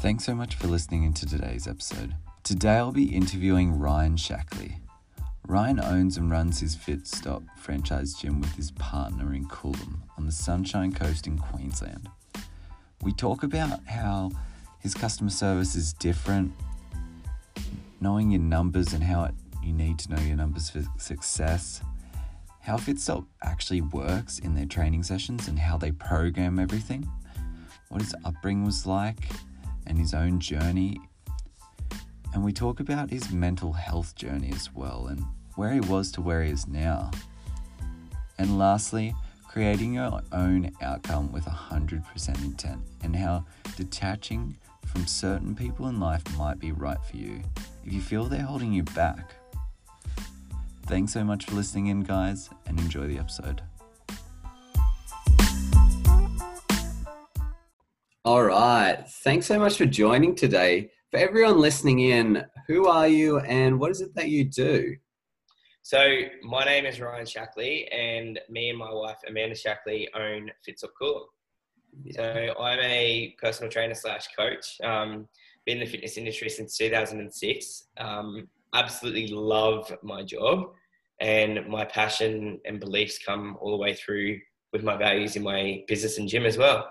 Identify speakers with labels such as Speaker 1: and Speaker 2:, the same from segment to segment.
Speaker 1: Thanks so much for listening into today's episode. Today I'll be interviewing Ryan Shackley. Ryan owns and runs his Fitstop franchise gym with his partner in Coolum on the Sunshine Coast in Queensland. We talk about how his customer service is different, knowing your numbers and how it, you need to know your numbers for success, how Fitstop actually works in their training sessions and how they program everything, what his upbringing was like, and his own journey. And we talk about his mental health journey as well and where he was to where he is now. And lastly, creating your own outcome with 100% intent and how detaching from certain people in life might be right for you if you feel they're holding you back. Thanks so much for listening in, guys, and enjoy the episode. All right. Thanks so much for joining today. For everyone listening in, who are you and what is it that you do?
Speaker 2: So, my name is Ryan Shackley, and me and my wife Amanda Shackley own Fitstop Coolum. Yeah. So, I'm a personal trainer slash coach. Um, been in the fitness industry since 2006. Um, absolutely love my job, and my passion and beliefs come all the way through with my values in my business and gym as well.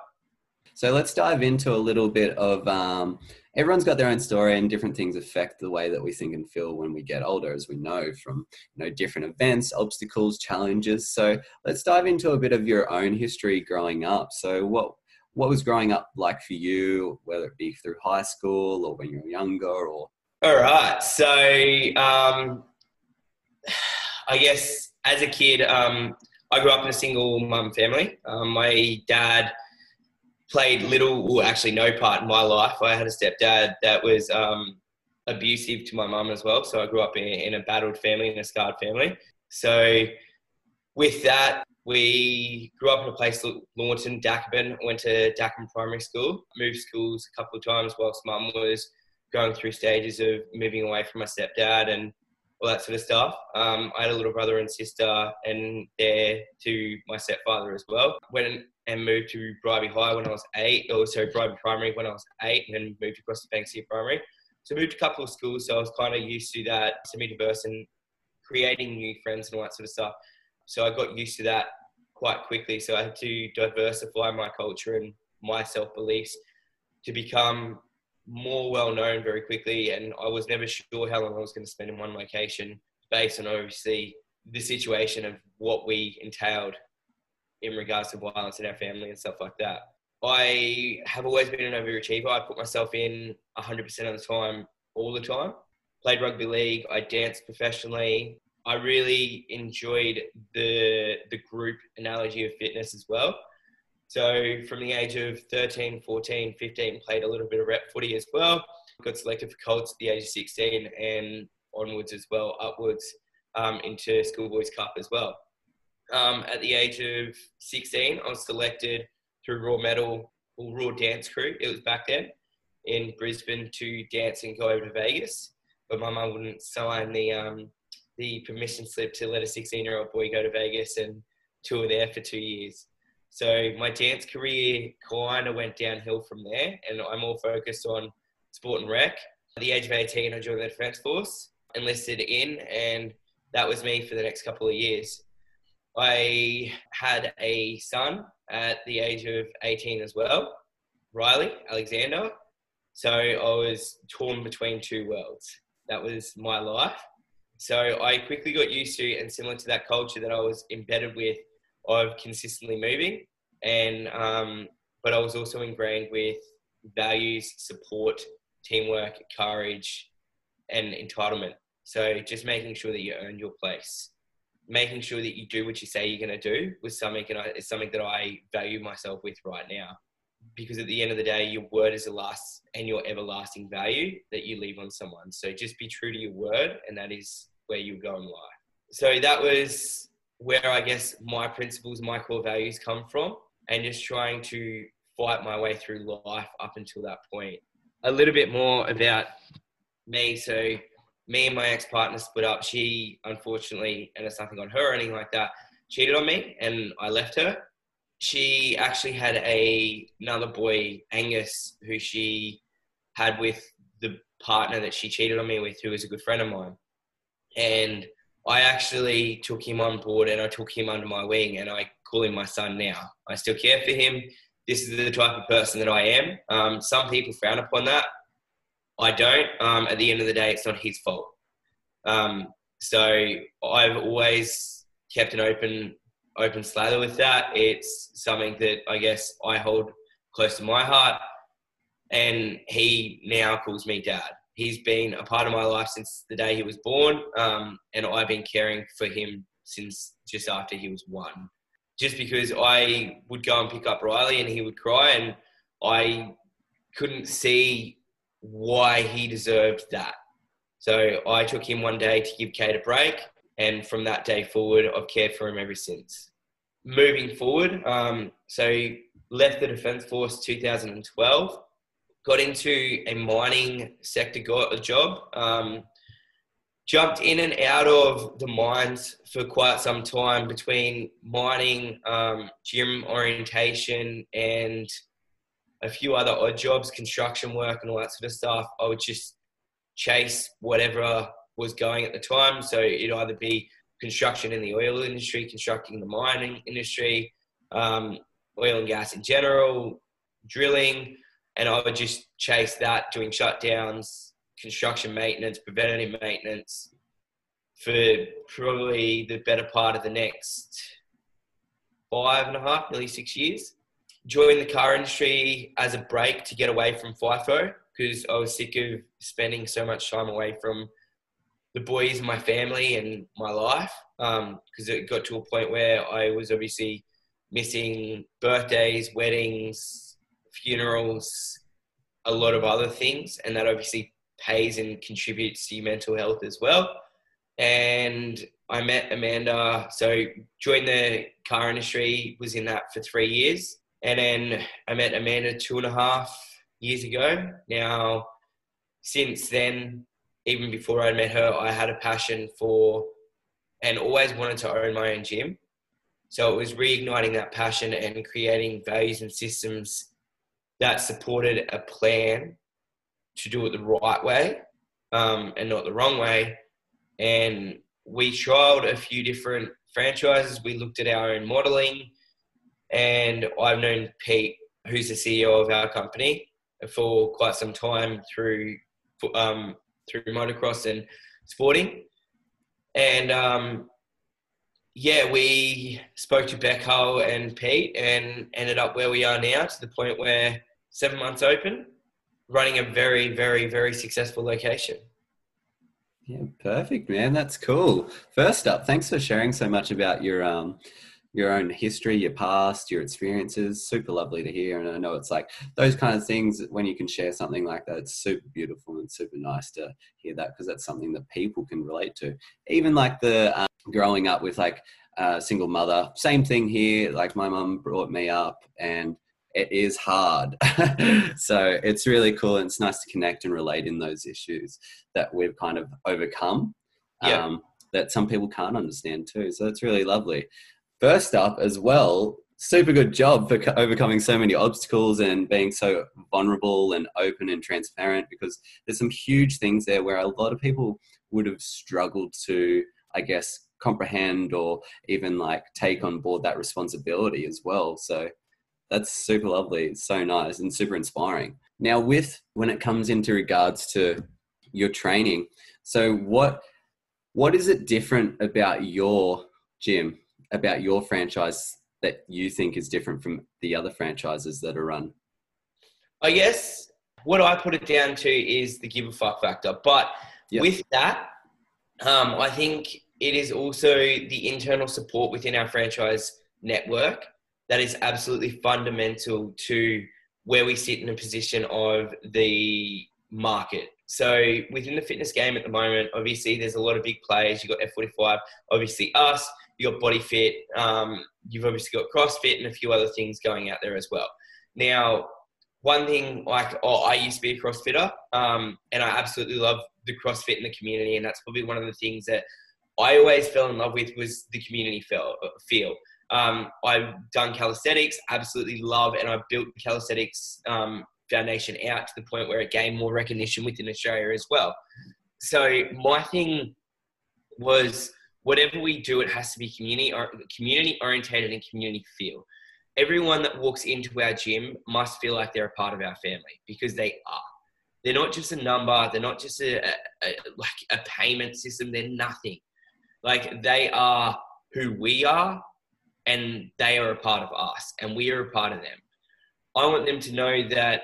Speaker 1: So let's dive into a little bit of um, everyone's got their own story and different things affect the way that we think and feel when we get older, as we know from you know different events, obstacles, challenges. So let's dive into a bit of your own history growing up. So what what was growing up like for you, whether it be through high school or when you were younger, or
Speaker 2: all right. So um, I guess as a kid, um, I grew up in a single mum family. Um, my dad played little, or actually no part in my life. I had a stepdad that was um, abusive to my mum as well. So I grew up in, in a battled family, in a scarred family. So with that, we grew up in a place called Lawnton, Dakabin. Went to Dakabin Primary School. Moved schools a couple of times whilst mum was going through stages of moving away from my stepdad and all that sort of stuff. Um, I had a little brother and sister, and they're to my stepfather as well. Went and moved to Bribie High when I was eight, or so Bribie Primary when I was eight, and then moved across to Banksia Primary. So I moved a couple of schools, so I was kind of used to that semi-diverse and creating new friends and all that sort of stuff. So I got used to that quite quickly. So I had to diversify my culture and my self-beliefs to become more well known very quickly, and I was never sure how long I was going to spend in one location based on obviously the situation of what we entailed in regards to violence in our family and stuff like that. I have always been an overachiever. I put myself in 100% of the time, all the time. Played rugby league. I danced professionally. I really enjoyed the the group analogy of fitness as well. So from the age of 13, 14, 15, played a little bit of rep footy as well. Got selected for Colts at the age of 16 and onwards as well, upwards um, into Schoolboys Cup as well. Um, at the age of 16, I was selected through Raw Metal or Raw Dance Crew. It was back then in Brisbane to dance and go over to Vegas, but my mum wouldn't sign the um, the permission slip to let a 16 year old boy go to Vegas and tour there for two years. So my dance career kind of went downhill from there, and I'm more focused on sport and rec. At the age of 18, I joined the Defence Force, enlisted in, and that was me for the next couple of years. I had a son at the age of 18 as well, Riley Alexander. So I was torn between two worlds. That was my life. So I quickly got used to, and similar to that culture that I was embedded with, of consistently moving, and um, but I was also ingrained with values, support, teamwork, courage, and entitlement. So just making sure that you earn your place, making sure that you do what you say you're going to do was something and I, is something that I value myself with right now. Because at the end of the day, your word is the last and your everlasting value that you leave on someone. So just be true to your word, and that is where you go in life. So that was where I guess my principles, my core values come from, and just trying to fight my way through life up until that point. A little bit more about me. So, me and my ex partner split up. She, unfortunately, and it's nothing on her or anything like that, cheated on me, and I left her. She actually had a another boy, Angus, who she had with the partner that she cheated on me with, who was a good friend of mine. And I actually took him on board and I took him under my wing and I call him my son now. I still care for him. This is the type of person that I am. Um, some people frown upon that. I don't. Um, at the end of the day, it's not his fault. Um, so I've always kept an open open slather with that. It's something that I guess I hold close to my heart. And he now calls me dad. He's been a part of my life since the day he was born, um, and I've been caring for him since just after he was one. Just because I would go and pick up Riley and he would cry, and I couldn't see why he deserved that. So I took him one day to give Kate a break, and from that day forward, I've cared for him ever since. Moving forward, um, so left the Defence Force 2012, got into a mining sector got a job, um, jumped in and out of the mines for quite some time between mining, um, gym orientation, and a few other odd jobs, construction work, and all that sort of stuff. I would just chase whatever was going at the time. So it'd either be construction in the oil industry, constructing the mining industry, um, oil and gas in general, drilling, and I would just chase that, doing shutdowns, construction maintenance, preventative maintenance for probably the better part of the next five and a half, nearly six years. Joined the car industry as a break to get away from FIFO because I was sick of spending so much time away from the boys, my family, and my life. Because um, it got to a point where I was obviously missing birthdays, weddings, funerals, a lot of other things, and that obviously pays and contributes to your mental health as well. And I met Amanda, so joined the car industry, was in that for three years, and then I met Amanda two and a half years ago. Now, since then, even before I met her, I had a passion for and always wanted to own my own gym. So it was reigniting that passion and creating values and systems that supported a plan to do it the right way um, and not the wrong way. And we trialed a few different franchises. We looked at our own modeling, and I've known Pete, who's the CEO of our company, for quite some time through um, through motocross and sporting. And um, yeah, we spoke to Beck and Pete and ended up where we are now to the point where seven months open, running a very, very, very successful location.
Speaker 1: Yeah, perfect, man. That's cool. First up, thanks for sharing so much about your um, your own history, your past, your experiences. Super lovely to hear. And I know it's like those kind of things when you can share something like that, it's super beautiful and super nice to hear that because that's something that people can relate to. Even like the um, growing up with like a single mother, same thing here. Like my mum brought me up and it is hard. so it's really cool and it's nice to connect and relate in those issues that we've kind of overcome. Yeah. Um, that some people can't understand too. So it's really lovely first up as well, super good job for overcoming so many obstacles and being so vulnerable and open and transparent because there's some huge things there where a lot of people would have struggled to, I guess, comprehend or even like take on board that responsibility as well. So that's super lovely. So nice and super inspiring. Now, with when it comes into regards to your training, so what what is it different about your gym about your franchise that you think is different from the other franchises that are run?
Speaker 2: I guess what I put it down to is the give a fuck factor. But yep. with that, um, I think it is also the internal support within our franchise network that is absolutely fundamental to where we sit in a position of the market. So within the fitness game at the moment, obviously there's a lot of big players. You've got F45, obviously us you got body fit, um, you've obviously got CrossFit and a few other things going out there as well. Now, one thing like oh, I used to be a CrossFitter, um, and I absolutely love the CrossFit in the community, and that's probably one of the things that I always fell in love with was the community feel. feel. Um, I've done calisthenics, absolutely love, and I built the calisthenics um, foundation out to the point where it gained more recognition within Australia as well. So my thing was whatever we do, it has to be community or community orientated and community feel. Everyone that walks into our gym must feel like they're a part of our family because they are. They're not just a number. They're not just a, a, a like a payment system. They're nothing. Like they are who we are, and they are a part of us, and we are a part of them. I want them to know that,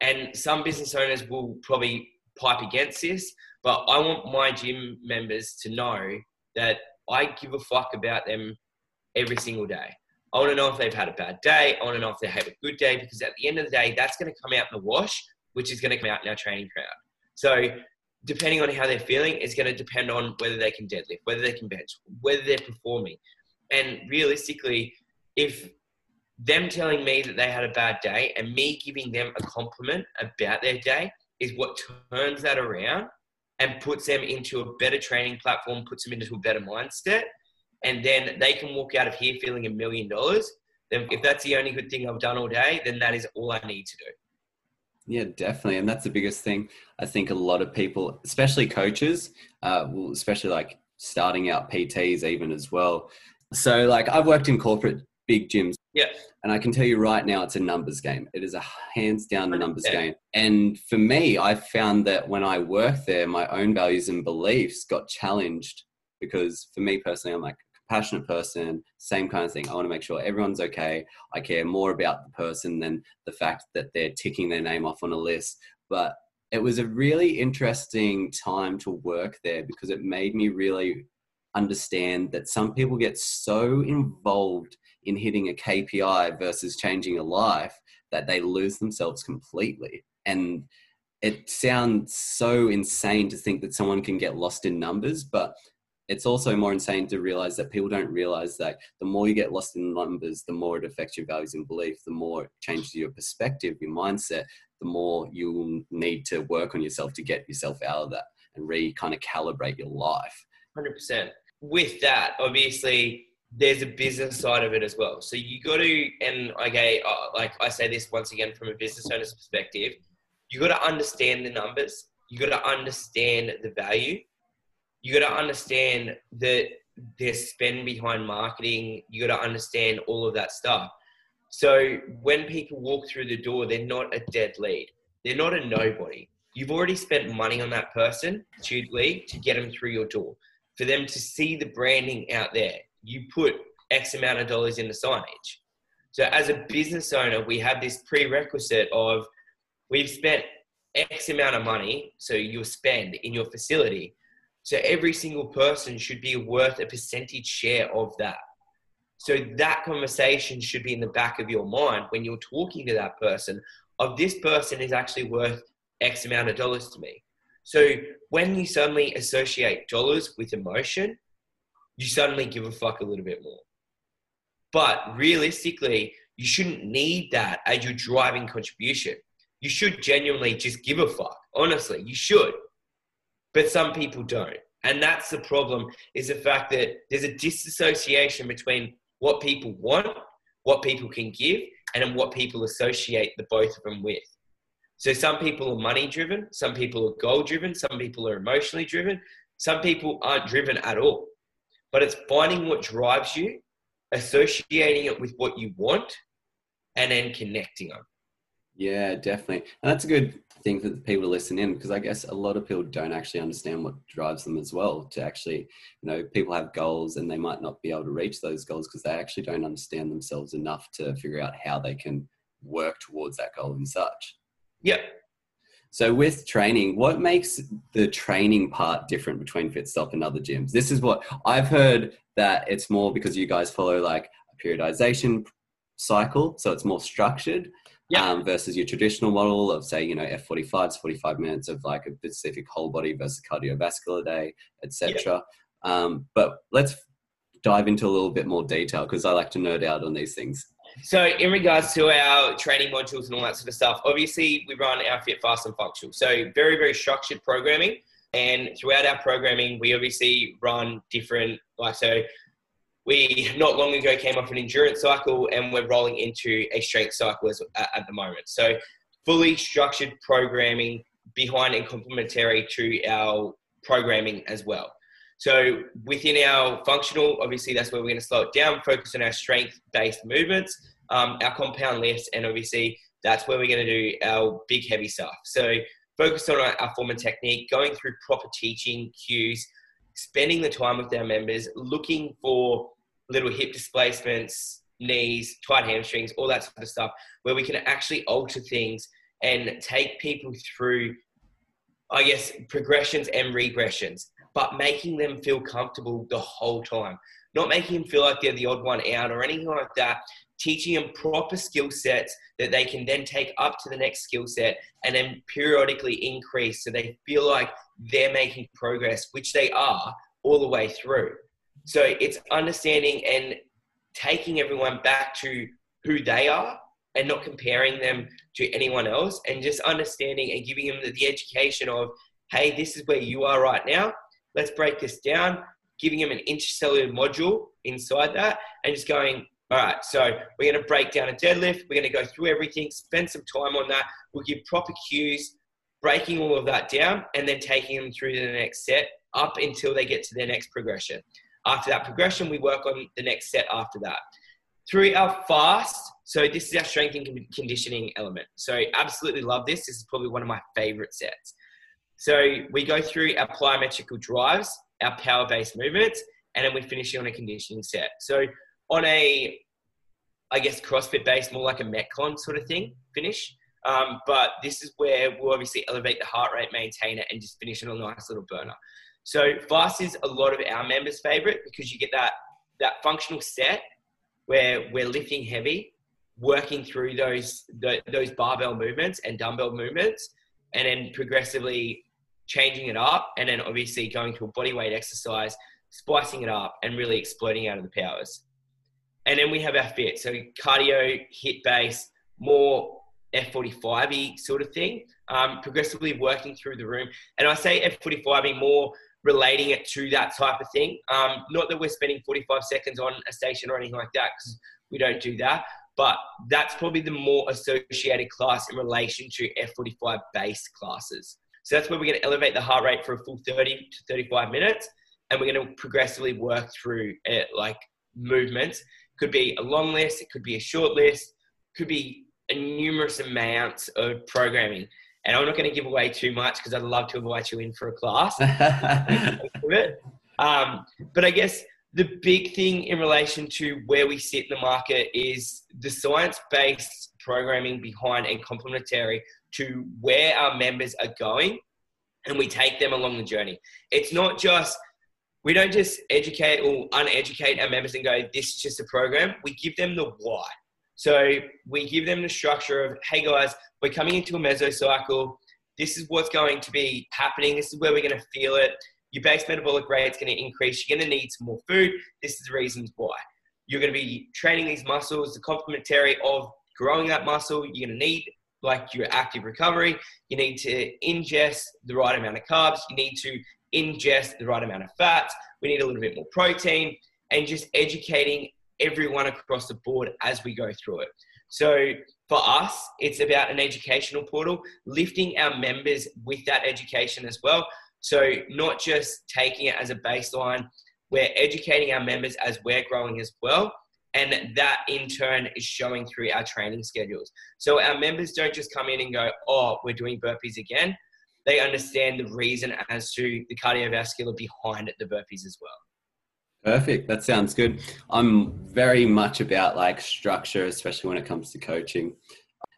Speaker 2: and some business owners will probably pipe against this, but I want my gym members to know that I give a fuck about them every single day. I want to know if they've had a bad day. I want to know if they have a good day because at the end of the day, that's going to come out in the wash, which is going to come out in our training crowd. So, depending on how they're feeling, it's going to depend on whether they can deadlift, whether they can bench, whether they're performing. And realistically, if them telling me that they had a bad day and me giving them a compliment about their day is what turns that around and puts them into a better training platform, puts them into a better mindset, and then they can walk out of here feeling a million dollars. Then, if that's the only good thing I've done all day, then that is all I need to do.
Speaker 1: Yeah, definitely, and that's the biggest thing. I think a lot of people, especially coaches, uh, especially like starting out PTs even as well. So, like I've worked in corporate big gyms.
Speaker 2: Yeah.
Speaker 1: And I can tell you right now, it's a numbers game. It is a hands down numbers game. And for me, I found that when I worked there, my own values and beliefs got challenged because for me personally, I'm like a compassionate person, same kind of thing. I want to make sure everyone's okay. I care more about the person than the fact that they're ticking their name off on a list. But it was a really interesting time to work there because it made me really understand that some people get so involved in hitting a KPI versus changing a life that they lose themselves completely. And it sounds so insane to think that someone can get lost in numbers, but it's also more insane to realize that people don't realize that the more you get lost in numbers, the more it affects your values and belief, the more it changes your perspective, your mindset, the more you'll need to work on yourself to get yourself out of that and re kind of calibrate your life.
Speaker 2: 100%. With that, obviously, there's a business side of it as well. So you got to, and okay, uh, like I say this once again from a business owner's perspective, you got to understand the numbers. You got to understand the value. You got to understand that there's spend behind marketing. You got to understand all of that stuff. So when people walk through the door, they're not a dead lead. They're not a nobody. You've already spent money on that person to get them through your door. For them to see the branding out there, you put X amount of dollars in the signage. So as a business owner, we have this prerequisite of we've spent X amount of money, so you'll spend in your facility. So every single person should be worth a percentage share of that. So that conversation should be in the back of your mind when you're talking to that person of this person is actually worth X amount of dollars to me. So when you suddenly associate dollars with emotion, you suddenly give a fuck a little bit more. But realistically, you shouldn't need that as your driving contribution. You should genuinely just give a fuck. Honestly, you should. But some people don't. And that's the problem is the fact that there's a disassociation between what people want, what people can give, and what people associate the both of them with. So some people are money driven, some people are goal driven, some people are emotionally driven, some people aren't driven at all but it's finding what drives you, associating it with what you want, and then connecting them.
Speaker 1: Yeah, definitely. And that's a good thing for people to listen in because I guess a lot of people don't actually understand what drives them as well. To actually, you know, people have goals and they might not be able to reach those goals because they actually don't understand themselves enough to figure out how they can work towards that goal and such.
Speaker 2: Yep.
Speaker 1: So with training, what makes the training part different between Fitstop and other gyms? This is what I've heard that it's more because you guys follow like a periodization cycle, so it's more structured. Yeah. Um, versus your traditional model of say you know F45 is 45 minutes of like a specific whole body versus cardiovascular day, etc. Yeah. Um, but let's dive into a little bit more detail because I like to nerd out on these things.
Speaker 2: So, in regards to our training modules and all that sort of stuff, obviously we run our Fit, Fast, and Functional. So, very, very structured programming. And throughout our programming, we obviously run different, like, so we not long ago came off an endurance cycle and we're rolling into a strength cycle as, uh, at the moment. So, fully structured programming behind and complementary to our programming as well. So within our functional, obviously that's where we're going to slow it down, focus on our strength-based movements, um, our compound lifts, and obviously that's where we're going to do our big heavy stuff. So focus on our, our form and technique, going through proper teaching cues, spending the time with our members, looking for little hip displacements, knees, tight hamstrings, all that sort of stuff, where we can actually alter things and take people through, I guess, progressions and regressions, but making them feel comfortable the whole time. Not making them feel like they're the odd one out or anything like that. Teaching them proper skill sets that they can then take up to the next skill set and then periodically increase so they feel like they're making progress, which they are all the way through. So it's understanding and taking everyone back to who they are and not comparing them to anyone else and just understanding and giving them the, education of, hey, this is where you are right now. Let's break this down, giving them an intracellular module inside that and just going, all right, so we're going to break down a deadlift. We're going to go through everything, spend some time on that. We'll give proper cues, breaking all of that down, and then taking them through the next set up until they get to their next progression. After that progression, we work on the next set after that. Through our fast, so this is our strength and conditioning element. So absolutely love this. This is probably one of my favorite sets. So we go through our plyometrical drives, our power-based movements, and then we finish on a conditioning set. So on a, I guess, CrossFit based, more like a Metcon sort of thing finish. Um, but this is where we'll obviously elevate the heart rate, maintain it, and just finish on a nice little burner. So fast is a lot of our members' favorite because you get that that functional set where we're lifting heavy, working through those the, those barbell movements and dumbbell movements, and then progressively changing it up, and then obviously going to a body weight exercise, spicing it up, and really exploding out of the powers. And then we have our fit, so cardio, HIIT base, more F45y sort of thing, um, progressively working through the room. And I say F45y more relating it to that type of thing. Um, not that we're spending 45 seconds on a station or anything like that, because we don't do that. But that's probably the more associated class in relation to F45 base classes. So that's where we're going to elevate the heart rate for a full 30 to 35 minutes. And we're going to progressively work through it like movements. Could be a long list, it could be a short list, could be a numerous amounts of programming and I'm not going to give away too much because I'd love to invite you in for a class. um, but I guess the big thing in relation to where we sit in the market is the science-based programming behind and complementary to where our members are going, and we take them along the journey. It's not just we don't just educate or uneducate our members and go, this is just a program. We give them the why. So we give them the structure of, hey guys, we're coming into a mesocycle. This is what's going to be happening. This is where we're going to feel it. Your base metabolic rate is going to increase. You're going to need some more food. This is the reasons why. You're going to be training these muscles, the complementary of growing that muscle. You're going to need like your active recovery. You need to ingest the right amount of carbs. You need to ingest the right amount of fats. We need a little bit more protein and just educating everyone across the board as we go through it. So for us, it's about an educational portal, lifting our members with that education as well. So not just taking it as a baseline, we're educating our members as we're growing as well. And that in turn is showing through our training schedules. So our members don't just come in and go, oh, we're doing burpees again. They understand the reason as to the cardiovascular behind the burpees as well.
Speaker 1: Perfect. That sounds good. I'm very much about like structure, especially when it comes to coaching.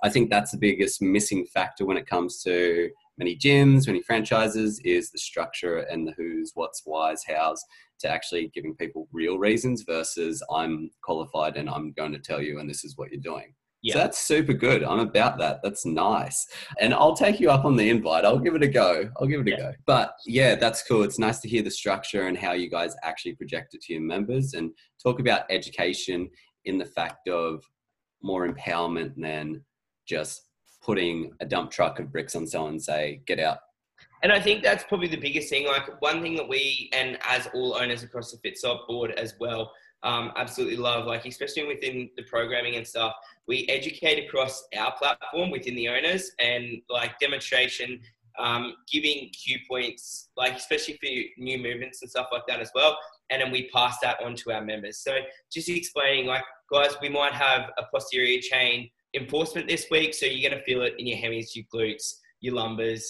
Speaker 1: I think that's the biggest missing factor when it comes to many gyms, many franchises, is the structure and the who's, what's, why's, how's to actually giving people real reasons versus I'm qualified and I'm going to tell you and this is what you're doing. Yeah. So that's super good. I'm about that. That's nice. And I'll take you up on the invite. I'll give it a go. I'll give it a yeah. go. But yeah, that's cool. It's nice to hear the structure and how you guys actually project it to your members and talk about education in the fact of more empowerment than just putting a dump truck of bricks on someone and say, get out.
Speaker 2: And I think that's probably the biggest thing. Like one thing that we, and as all owners across the Fitstop board as well, um, absolutely love, like especially within the programming and stuff, we educate across our platform within the owners and like demonstration, um, giving cue points, like especially for new movements and stuff like that as well. And then we pass that on to our members. So just explaining, like, guys, we might have a posterior chain enforcement this week, so you're going to feel it in your hemis, your glutes, your lumbers,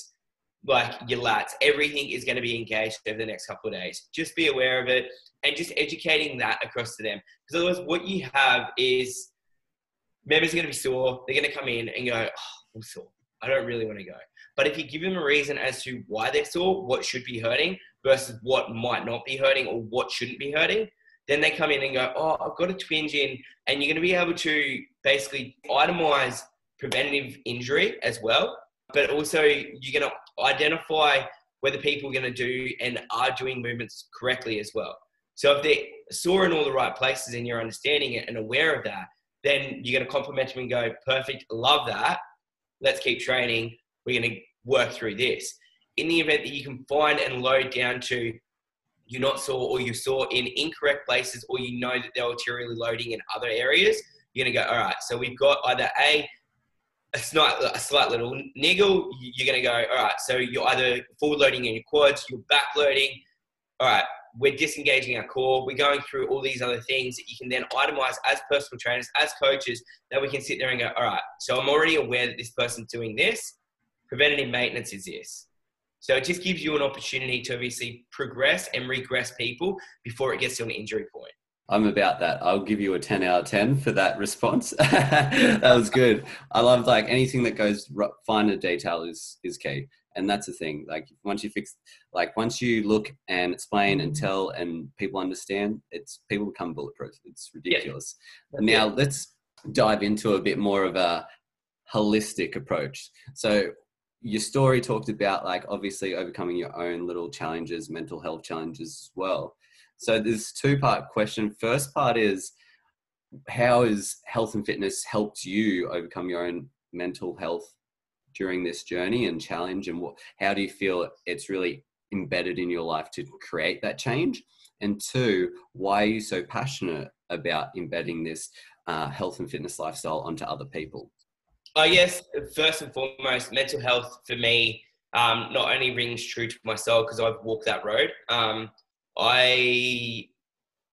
Speaker 2: like your lats. Everything is going to be engaged over the next couple of days. Just be aware of it and just educating that across to them. Because otherwise, what you have is members are going to be sore. They're going to come in and go, oh, I'm sore. I don't really want to go. But if you give them a reason as to why they're sore, what should be hurting versus what might not be hurting or what shouldn't be hurting, then they come in and go, oh, I've got a twinge in, and you're going to be able to basically itemize preventative injury as well. But also, you're going to identify whether people are going to do and are doing movements correctly as well. So if they're sore in all the right places and you're understanding it and aware of that, then you're going to compliment them and go, perfect, love that. Let's keep training. We're going to work through this. In the event that you can find and load down to you're not sore or you saw in incorrect places or you know that they're arterially loading in other areas, you're going to go, all right, so we've got either A, a slight, a slight little niggle, you're going to go, all right, so you're either forward loading in your quads, you're back loading, all right, we're disengaging our core, we're going through all these other things that you can then itemize as personal trainers, as coaches, that we can sit there and go, all right, so I'm already aware that this person's doing this, preventative maintenance is this. So it just gives you an opportunity to obviously progress and regress people before it gets to an injury point.
Speaker 1: I'm about that. I'll give you a 10 out of 10 for that response. that was good. I love like anything that goes finer detail is is key. And that's the thing. Like once you fix like once you look and explain and tell and people understand, it's people become bulletproof. It's ridiculous. Yeah. Now let's dive into a bit more of a holistic approach. So your story talked about like obviously overcoming your own little challenges, mental health challenges as well. So there's two part question. First part is how has health and fitness helped you overcome your own mental health during this journey and challenge and what how do you feel it's really embedded in your life to create that change and two why are you so passionate about embedding this uh, health and fitness lifestyle onto other people
Speaker 2: I guess first and foremost, mental health for me um, not only rings true to my soul because I've walked that road. Um, I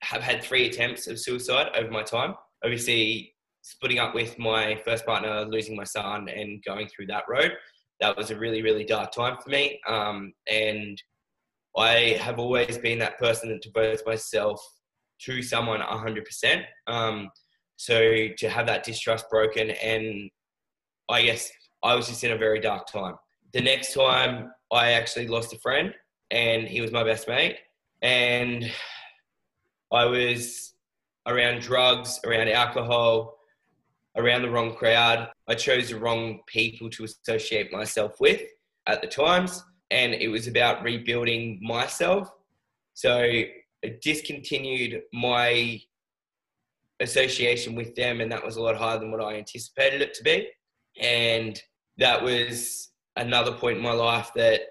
Speaker 2: have had three attempts of suicide over my time. Obviously, splitting up with my first partner, losing my son, and going through that road. That was a really, really dark time for me. Um, and I have always been that person that devotes myself to someone 100%. Um, so to have that distrust broken and I guess I was just in a very dark time. The next time I actually lost a friend and he was my best mate and I was around drugs, around alcohol, around the wrong crowd. I chose the wrong people to associate myself with at the times and it was about rebuilding myself. So I discontinued my association with them and that was a lot higher than what I anticipated it to be. And that was another point in my life that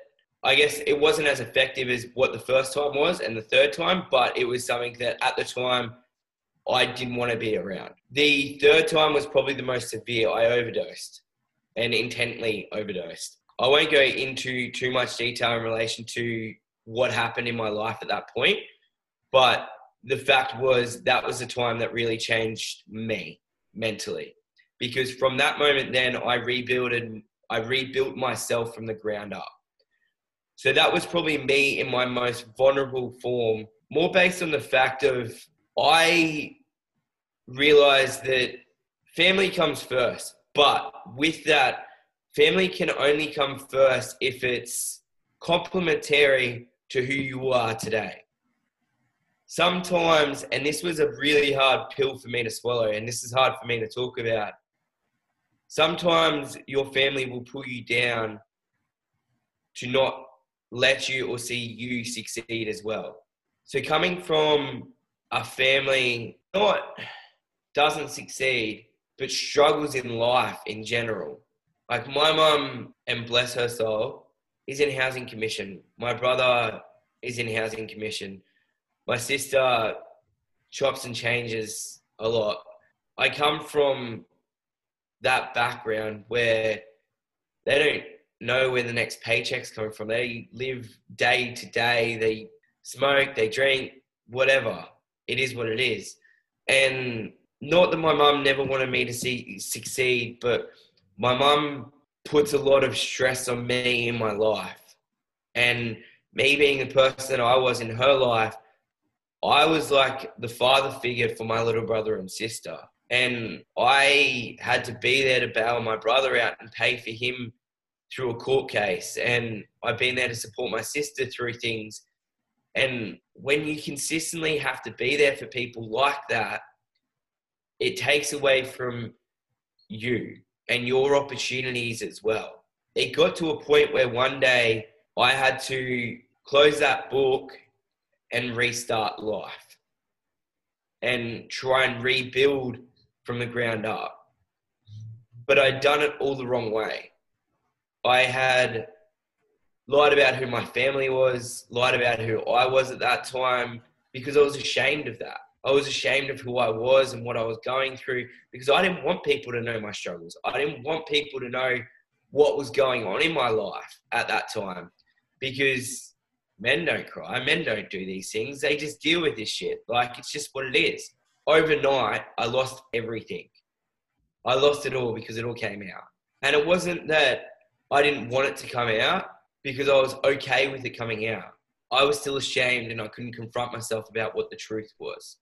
Speaker 2: I guess it wasn't as effective as what the first time was and the third time, but it was something that at the time I didn't want to be around. The third time was probably the most severe. I overdosed and intently overdosed. I won't go into too much detail in relation to what happened in my life at that point, but the fact was that was the time that really changed me mentally because from that moment then I rebuilt and I rebuilt myself from the ground up. So that was probably me in my most vulnerable form, more based on the fact of I realized that family comes first, but with that, family can only come first if it's complementary to who you are today. Sometimes, and this was a really hard pill for me to swallow, and this is hard for me to talk about sometimes your family will pull you down to not let you or see you succeed as well. So coming from a family not doesn't succeed but struggles in life in general. Like my mum and bless her soul is in housing commission. My brother is in housing commission. My sister chops and changes a lot. I come from that background where they don't know where the next paycheck's coming from. They live day to day. They smoke, they drink, whatever. It is what it is. And not that my mum never wanted me to see succeed, but my mum puts a lot of stress on me in my life. And me being the person I was in her life, I was like the father figure for my little brother and sister. And I had to be there to bail my brother out and pay for him through a court case. And I've been there to support my sister through things. And when you consistently have to be there for people like that, it takes away from you and your opportunities as well. It got to a point where one day I had to close that book and restart life and try and rebuild from the ground up. But I'd done it all the wrong way. I had lied about who my family was, lied about who I was at that time because I was ashamed of that. I was ashamed of who I was and what I was going through because I didn't want people to know my struggles. I didn't want people to know what was going on in my life at that time because men don't cry, men don't do these things. They just deal with this shit. Like it's just what it is. Overnight, I lost everything. I lost it all because it all came out. And it wasn't that I didn't want it to come out because I was okay with it coming out. I was still ashamed and I couldn't confront myself about what the truth was.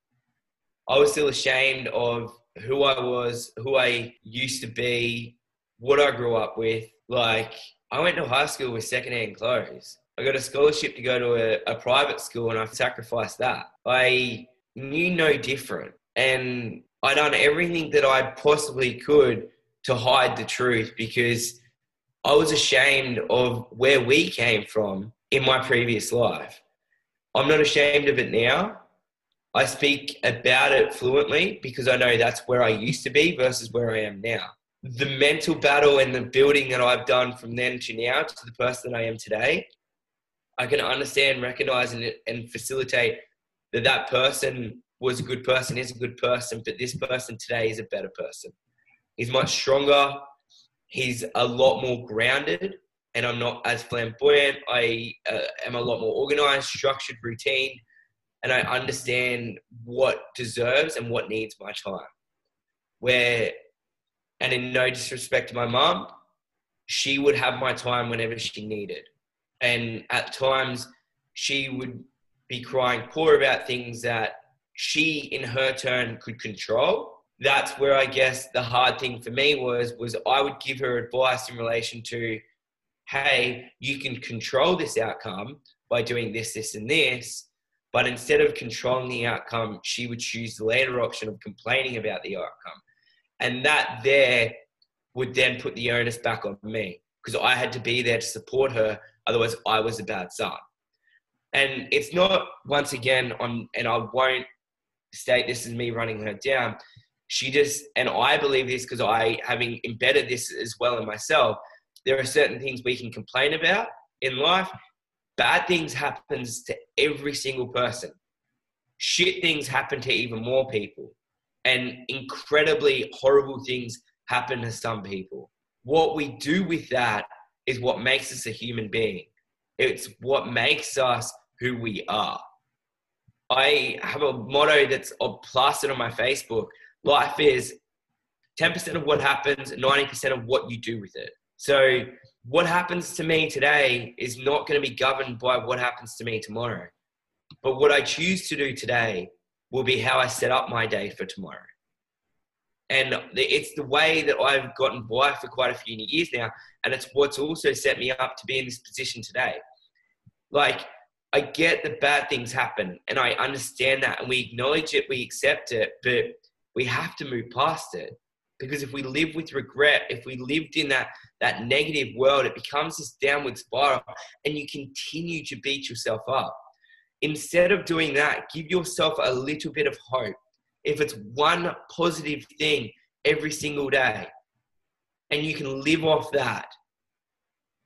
Speaker 2: I was still ashamed of who I was, who I used to be, what I grew up with. Like, I went to high school with secondhand clothes. I got a scholarship to go to a, a private school and I sacrificed that. I knew no different. And I done everything that I possibly could to hide the truth because I was ashamed of where we came from in my previous life. I'm not ashamed of it now. I speak about it fluently because I know that's where I used to be versus where I am now. The mental battle and the building that I've done from then to now to the person I am today, I can understand, recognize, and, and facilitate that that person was a good person, is a good person, but this person today is a better person. He's much stronger. He's a lot more grounded, and I'm not as flamboyant. I uh, am a lot more organized, structured, routine and I understand what deserves and what needs my time. Where, and in no disrespect to my mom, she would have my time whenever she needed. And at times, she would be crying poor about things that she, in her turn, could control. That's where I guess the hard thing for me was was I would give her advice in relation to, hey, you can control this outcome by doing this, this, and this but instead of controlling the outcome, she would choose the later option of complaining about the outcome. And that there would then put the onus back on me because I had to be there to support her. Otherwise, I was a bad son. And it's not, once again, on, and I won't state this as me running her down. She just, and I believe this because I, having embedded this as well in myself, there are certain things we can complain about in life bad things happens to every single person. Shit things happen to even more people. And incredibly horrible things happen to some people. What we do with that is what makes us a human being. It's what makes us who we are. I have a motto that's plastered on my Facebook. Life is 10% of what happens, 90% of what you do with it. So what happens to me today is not going to be governed by what happens to me tomorrow. But what I choose to do today will be how I set up my day for tomorrow. And it's the way that I've gotten by for quite a few years now. And it's what's also set me up to be in this position today. Like, I get that bad things happen and I understand that and we acknowledge it, we accept it, but we have to move past it. Because if we live with regret, if we lived in that, that negative world, it becomes this downward spiral and you continue to beat yourself up. Instead of doing that, give yourself a little bit of hope. If it's one positive thing every single day and you can live off that,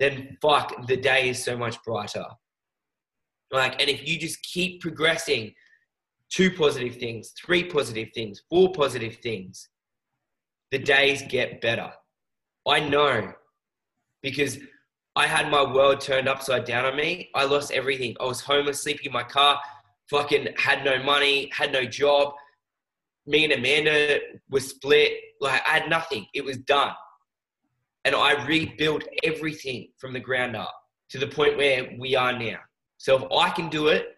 Speaker 2: then fuck, the day is so much brighter. Like, and if you just keep progressing, two positive things, three positive things, four positive things, the days get better. I know because I had my world turned upside down on me. I lost everything. I was homeless, sleeping in my car, fucking had no money, had no job. Me and Amanda were split. Like I had nothing. It was done. And I rebuilt everything from the ground up to the point where we are now. So if I can do it,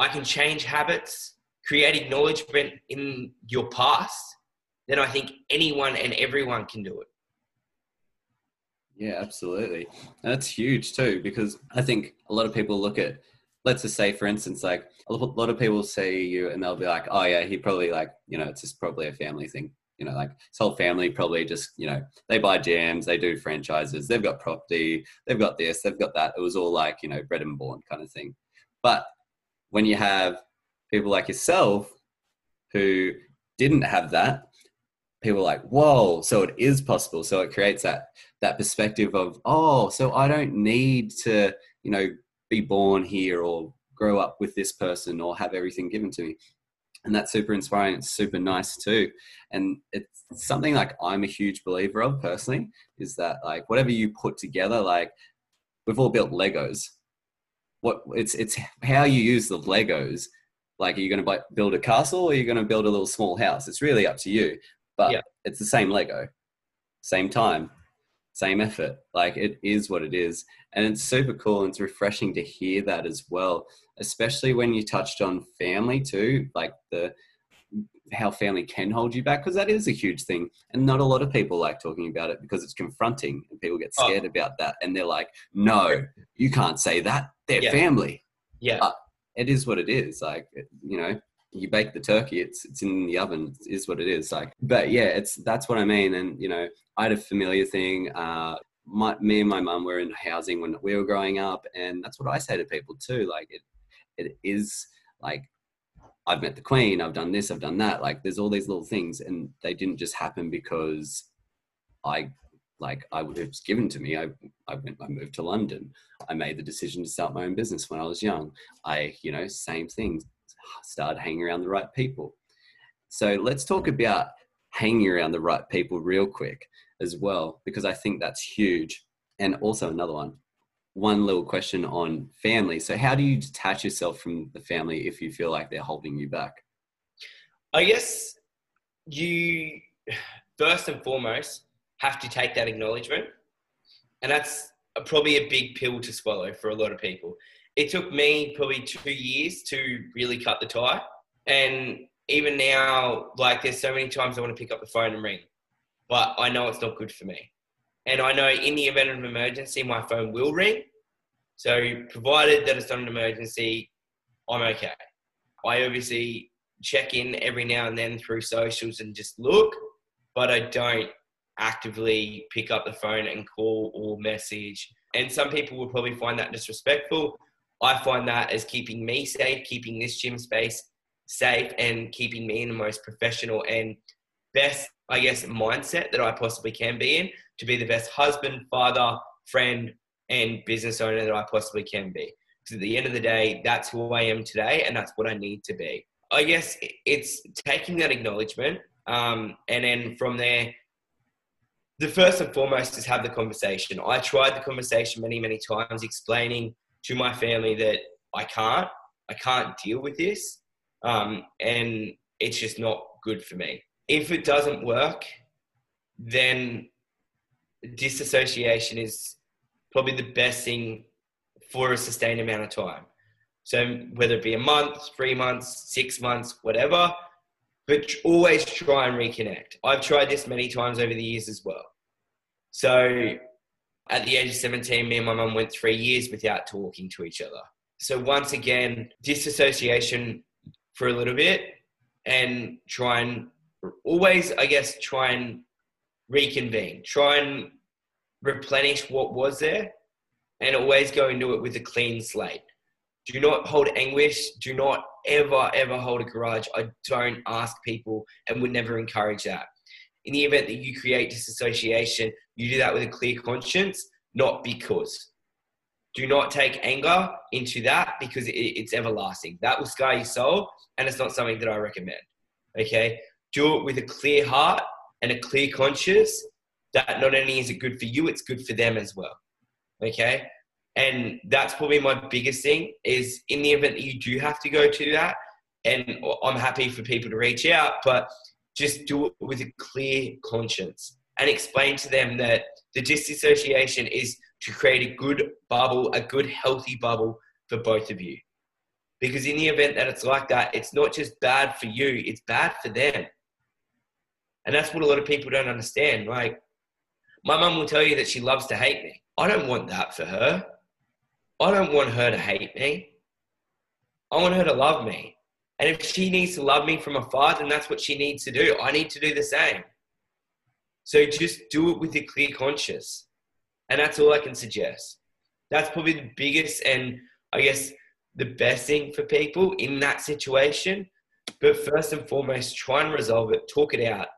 Speaker 2: I can change habits, create acknowledgement in your past, then I think anyone and everyone can do it.
Speaker 1: Yeah, absolutely. That's huge too, because I think a lot of people look at, let's just say, for instance, like a lot of people say you and they'll be like, oh, yeah, he probably like, you know, it's just probably a family thing. You know, like his whole family probably just, you know, they buy jams, they do franchises, they've got property, they've got this, they've got that. It was all like, you know, bred and born kind of thing. But when you have people like yourself who didn't have that, people like, whoa, so it is possible. So it creates that that perspective of, oh, so I don't need to, you know, be born here or grow up with this person or have everything given to me. And that's super inspiring. It's super nice too. And it's something like I'm a huge believer of personally is that like whatever you put together, like we've all built Legos. What it's it's how you use the Legos. Like, are you going to build a castle or are you going to build a little small house? It's really up to you but yeah. it's the same Lego, same time, same effort. Like it is what it is. And it's super cool and it's refreshing to hear that as well, especially when you touched on family too, like the how family can hold you back because that is a huge thing and not a lot of people like talking about it because it's confronting and people get oh. scared oh. about that and they're like no you can't say that they're yeah. family
Speaker 2: yeah but
Speaker 1: it is what it is like you know you bake the turkey it's it's in the oven it is what it is like but yeah it's that's what i mean and you know i had a familiar thing uh my, me and my mum were in housing when we were growing up and that's what i say to people too like it it is like i've met the queen i've done this i've done that like there's all these little things and they didn't just happen because i like I it was given to me. I I went I moved to London. I made the decision to start my own business when I was young. I you know same thing, start hanging around the right people. So let's talk about hanging around the right people real quick as well, because I think that's huge. And also another one, one little question on family. So how do you detach yourself from the family if you feel like they're holding you back?
Speaker 2: I guess you first and foremost have to take that acknowledgement. And that's probably a big pill to swallow for a lot of people it took me probably two years to really cut the tie. And even now, like there's so many times I want to pick up the phone and ring, but I know it's not good for me. And I know in the event of an emergency, my phone will ring. So provided that it's not an emergency, I'm okay. I obviously check in every now and then through socials and just look, but I don't actively pick up the phone and call or message. And some people will probably find that disrespectful. I find that as keeping me safe, keeping this gym space safe, and keeping me in the most professional and best, I guess, mindset that I possibly can be in to be the best husband, father, friend, and business owner that I possibly can be. Because at the end of the day, that's who I am today, and that's what I need to be. I guess it's taking that acknowledgement, um, and then from there, the first and foremost is have the conversation. I tried the conversation many, many times, explaining to my family that I can't, I can't deal with this, um, and it's just not good for me. If it doesn't work, then disassociation is probably the best thing for a sustained amount of time. So whether it be a month, three months, six months, whatever, but always try and reconnect. I've tried this many times over the years as well. So at the age of 17, me and my mum went three years without talking to each other. So once again, disassociation for a little bit and try and always, I guess, try and reconvene, try and replenish what was there and always go into it with a clean slate. Do not hold anguish. Do not ever, ever hold a grudge. I don't ask people and would never encourage that in the event that you create disassociation, you do that with a clear conscience, not because. do not take anger into that because it's everlasting. That will scar your soul, and it's not something that I recommend. Okay, do it with a clear heart and a clear conscience. That not only is it good for you, it's good for them as well. Okay, and that's probably my biggest thing is in the event that you do have to go to that, and I'm happy for people to reach out, but just do it with a clear conscience and explain to them that the disassociation is to create a good bubble, a good healthy bubble for both of you. Because in the event that it's like that, it's not just bad for you, it's bad for them. And that's what a lot of people don't understand. Like, my mum will tell you that she loves to hate me. I don't want that for her. I don't want her to hate me. I want her to love me. And if she needs to love me from afar, then that's what she needs to do. I need to do the same. So just do it with a clear conscience. And that's all I can suggest. That's probably the biggest and I guess the best thing for people in that situation. But first and foremost, try and resolve it, talk it out.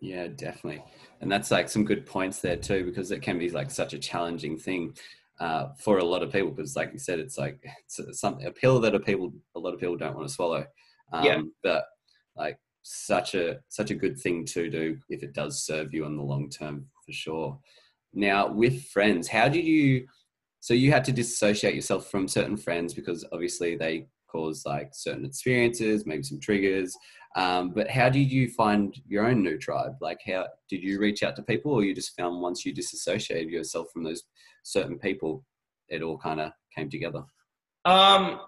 Speaker 1: Yeah, definitely. And that's like some good points there too, because it can be like such a challenging thing uh, for a lot of people. Because, like you said, it's like it's something a pill that a people a lot of people don't want to swallow. Um, yeah. But like such a such a good thing to do if it does serve you in the long term for sure. Now, with friends, how did you? So you had to disassociate yourself from certain friends because obviously they cause like certain experiences, maybe some triggers. Um, but how did you find your own new tribe? Like, how did you reach out to people, or you just found once you disassociated yourself from those certain people, it all kind of came together?
Speaker 2: Um,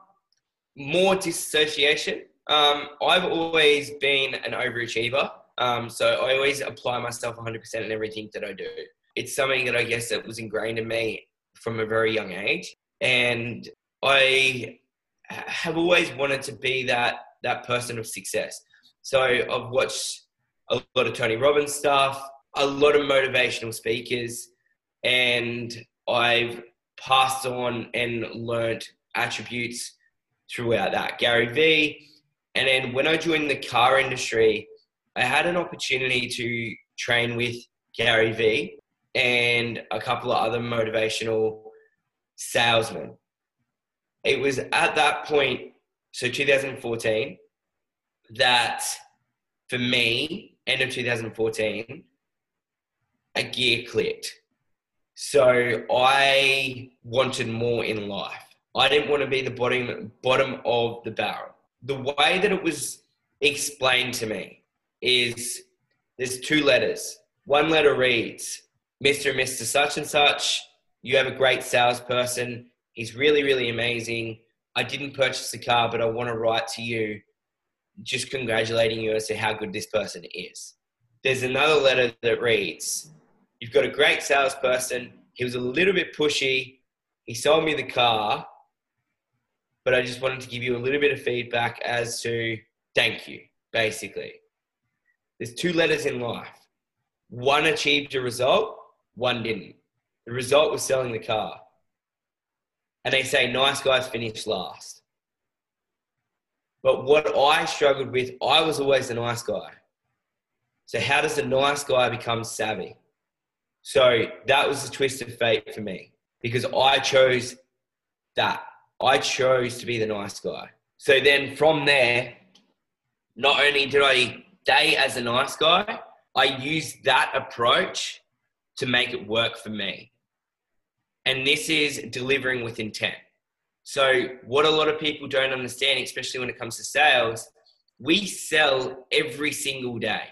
Speaker 2: more disassociation. Um, I've always been an overachiever. Um, so I always apply myself 100% in everything that I do. It's something that I guess that was ingrained in me from a very young age. And I have always wanted to be that, that person of success. So I've watched a lot of Tony Robbins stuff, a lot of motivational speakers, and I've passed on and learned attributes throughout that. Gary Vee, and then when I joined the car industry, I had an opportunity to train with Gary Vee and a couple of other motivational salesmen. It was at that point, so 2014, that for me, end of 2014, a gear clicked. So I wanted more in life. I didn't want to be the bottom bottom of the barrel the way that it was explained to me is there's two letters. One letter reads, Mr. and Mr. Such and Such, you have a great salesperson. He's really, really amazing. I didn't purchase the car, but I want to write to you just congratulating you as to how good this person is. There's another letter that reads, You've got a great salesperson. He was a little bit pushy. He sold me the car, but I just wanted to give you a little bit of feedback as to thank you, basically. There's two letters in life. One achieved a result, one didn't. The result was selling the car. And they say nice guys finish last. But what I struggled with, I was always the nice guy. So, how does the nice guy become savvy? So, that was the twist of fate for me because I chose that. I chose to be the nice guy. So then from there, not only did I stay as a nice guy, I used that approach to make it work for me. And this is delivering with intent. So, what a lot of people don't understand, especially when it comes to sales, we sell every single day.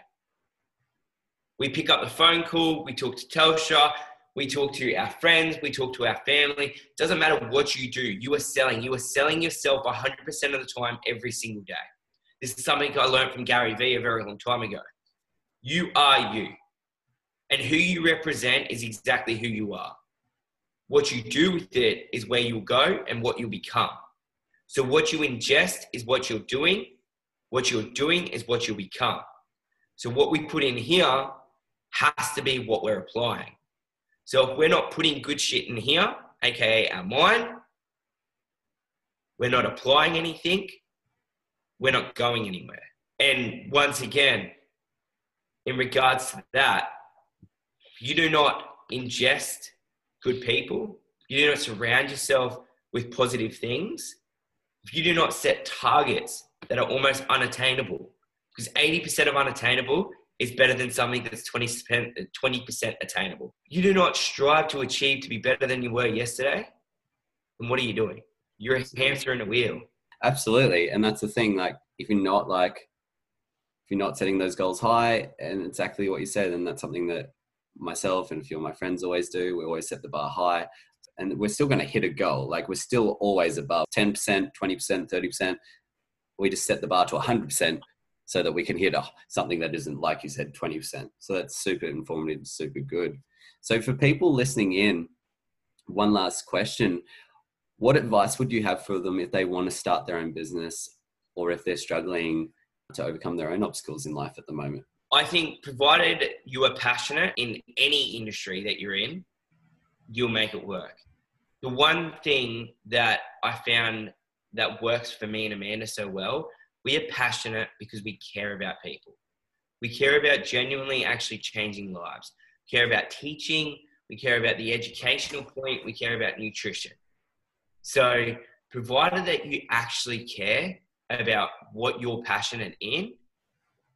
Speaker 2: We pick up the phone call, we talk to Telstra, we talk to our friends, we talk to our family. Doesn't matter what you do, you are selling. You are selling yourself 100% of the time every single day. This is something I learned from Gary Vee a very long time ago. You are you. And who you represent is exactly who you are. What you do with it is where you'll go and what you'll become. So, what you ingest is what you're doing. What you're doing is what you'll become. So, what we put in here has to be what we're applying. So if we're not putting good shit in here, aka our mind, we're not applying anything, we're not going anywhere. And once again, in regards to that, you do not ingest good people, you do not surround yourself with positive things, if you do not set targets that are almost unattainable, because 80% of unattainable is better than something that's 20%, 20% attainable. You do not strive to achieve to be better than you were yesterday, then what are you doing? You're a hamster in a wheel.
Speaker 1: Absolutely. And that's the thing, like if you're not like if you're not setting those goals high and exactly what you said, and that's something that myself and a few of my friends always do. We always set the bar high and we're still going to hit a goal. Like we're still always above 10%, 20%, 30%. We just set the bar to 100% so that we can hit a, something that isn't, like you said, 20%. So that's super informative, super good. So for people listening in, one last question. What advice would you have for them if they want to start their own business or if they're struggling to overcome their own obstacles in life at the moment?
Speaker 2: I think provided you are passionate in any industry that you're in, you'll make it work. The one thing that I found that works for me and Amanda so well, we are passionate because we care about people. We care about genuinely actually changing lives. We care about teaching. We care about the educational point. We care about nutrition. So, provided that you actually care about what you're passionate in,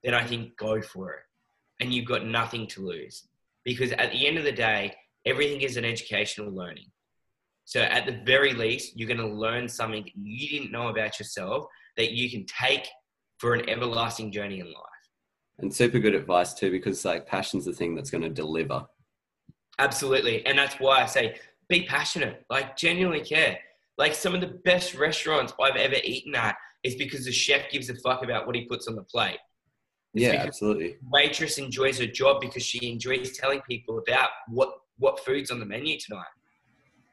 Speaker 2: then I think go for it. And you've got nothing to lose. Because at the end of the day, everything is an educational learning. So at the very least, you're going to learn something you didn't know about yourself that you can take for an everlasting journey in life.
Speaker 1: And super good advice too, because like passion's the thing that's going to deliver.
Speaker 2: Absolutely. And that's why I say be passionate, like genuinely care. Like some of the best restaurants I've ever eaten at is because the chef gives a fuck about what he puts on the plate.
Speaker 1: It's yeah, absolutely.
Speaker 2: Waitress enjoys her job because she enjoys telling people about what what food's on the menu tonight.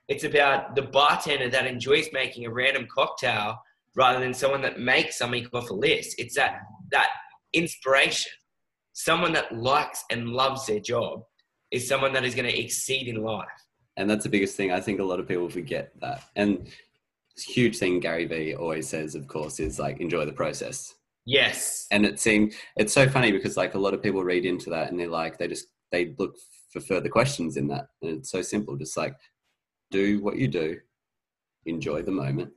Speaker 2: It's about the bartender that enjoys making a random cocktail rather than someone that makes something off a list. It's that that inspiration. Someone that likes and loves their job is someone that is going to exceed in life.
Speaker 1: And that's the biggest thing. I think a lot of people forget that. And huge thing Gary Vee always says, of course, is like enjoy the process.
Speaker 2: Yes.
Speaker 1: And it seemed it's so funny because like a lot of people read into that and they're like they just they look for further questions in that. And it's so simple, just like do what you do, enjoy the moment,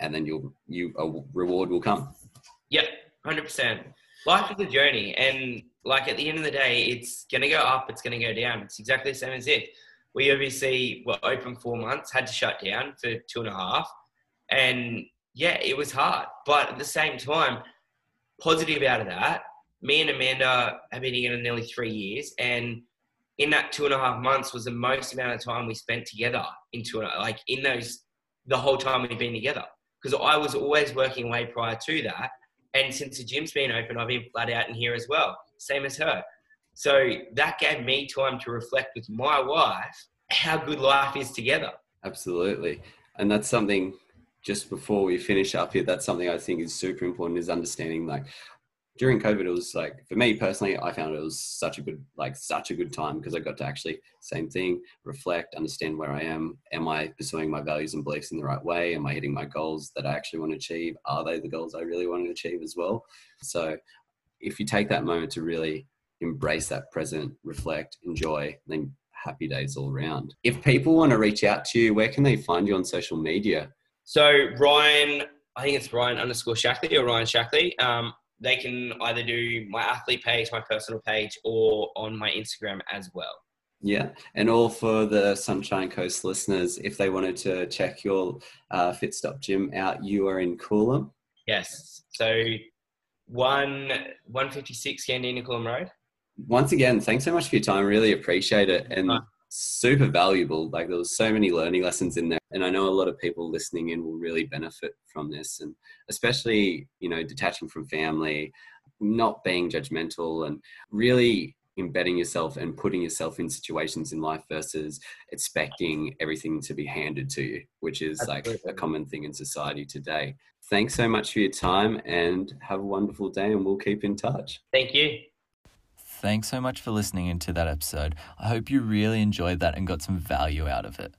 Speaker 1: and then you'll you a reward will come.
Speaker 2: Yep, hundred percent. Life is a journey, and like at the end of the day, it's gonna go up, it's gonna go down. It's exactly the same as it. We obviously were open four months, had to shut down for two and a half, and yeah, it was hard. But at the same time, positive out of that, me and Amanda have been together nearly three years, and in that two and a half months was the most amount of time we spent together in two and like in those the whole time we've been together. Because I was always working away prior to that, and since the gym's been open, I've been flat out in here as well, same as her. So that gave me time to reflect with my wife how good life is together.
Speaker 1: Absolutely, and that's something just before we finish up here, that's something I think is super important is understanding like during COVID, it was like for me personally, I found it was such a good, like such a good time because I got to actually same thing, reflect, understand where I am. Am I pursuing my values and beliefs in the right way? Am I hitting my goals that I actually want to achieve? Are they the goals I really want to achieve as well? So, if you take that moment to really embrace that present, reflect, enjoy, then happy days all around. If people want to reach out to you, where can they find you on social media?
Speaker 2: So Ryan, I think it's Ryan underscore Shackley or Ryan Shackley. Um, they can either do my athlete page, my personal page, or on my Instagram as well.
Speaker 1: Yeah, and all for the Sunshine Coast listeners, if they wanted to check your uh, Fitstop Gym out, you are in Coolum.
Speaker 2: Yes, so one one fifty six Yandina Coolum Road.
Speaker 1: Once again, thanks so much for your time. Really appreciate it, and super valuable. Like there was so many learning lessons in there, and I know a lot of people listening in will really benefit from this, and especially you know detaching from family, not being judgmental, and really embedding yourself and putting yourself in situations in life versus expecting everything to be handed to you, which is Absolutely. like a common thing in society today. Thanks so much for your time and have a wonderful day, and we'll keep in touch.
Speaker 2: Thank you.
Speaker 3: Thanks so much for listening into that episode. I hope you really enjoyed that and got some value out of it.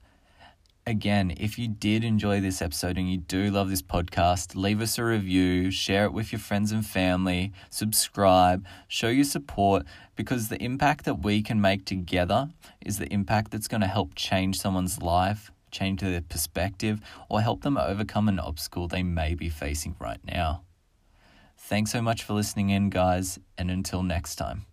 Speaker 3: Again, if you did enjoy this episode and you do love this podcast, leave us a review, share it with your friends and family, subscribe, show your support because the impact that we can make together is the impact that's going to help change someone's life,
Speaker 1: change their perspective, or help them overcome an obstacle they may be facing right now. Thanks so much for listening in, guys, and until next time.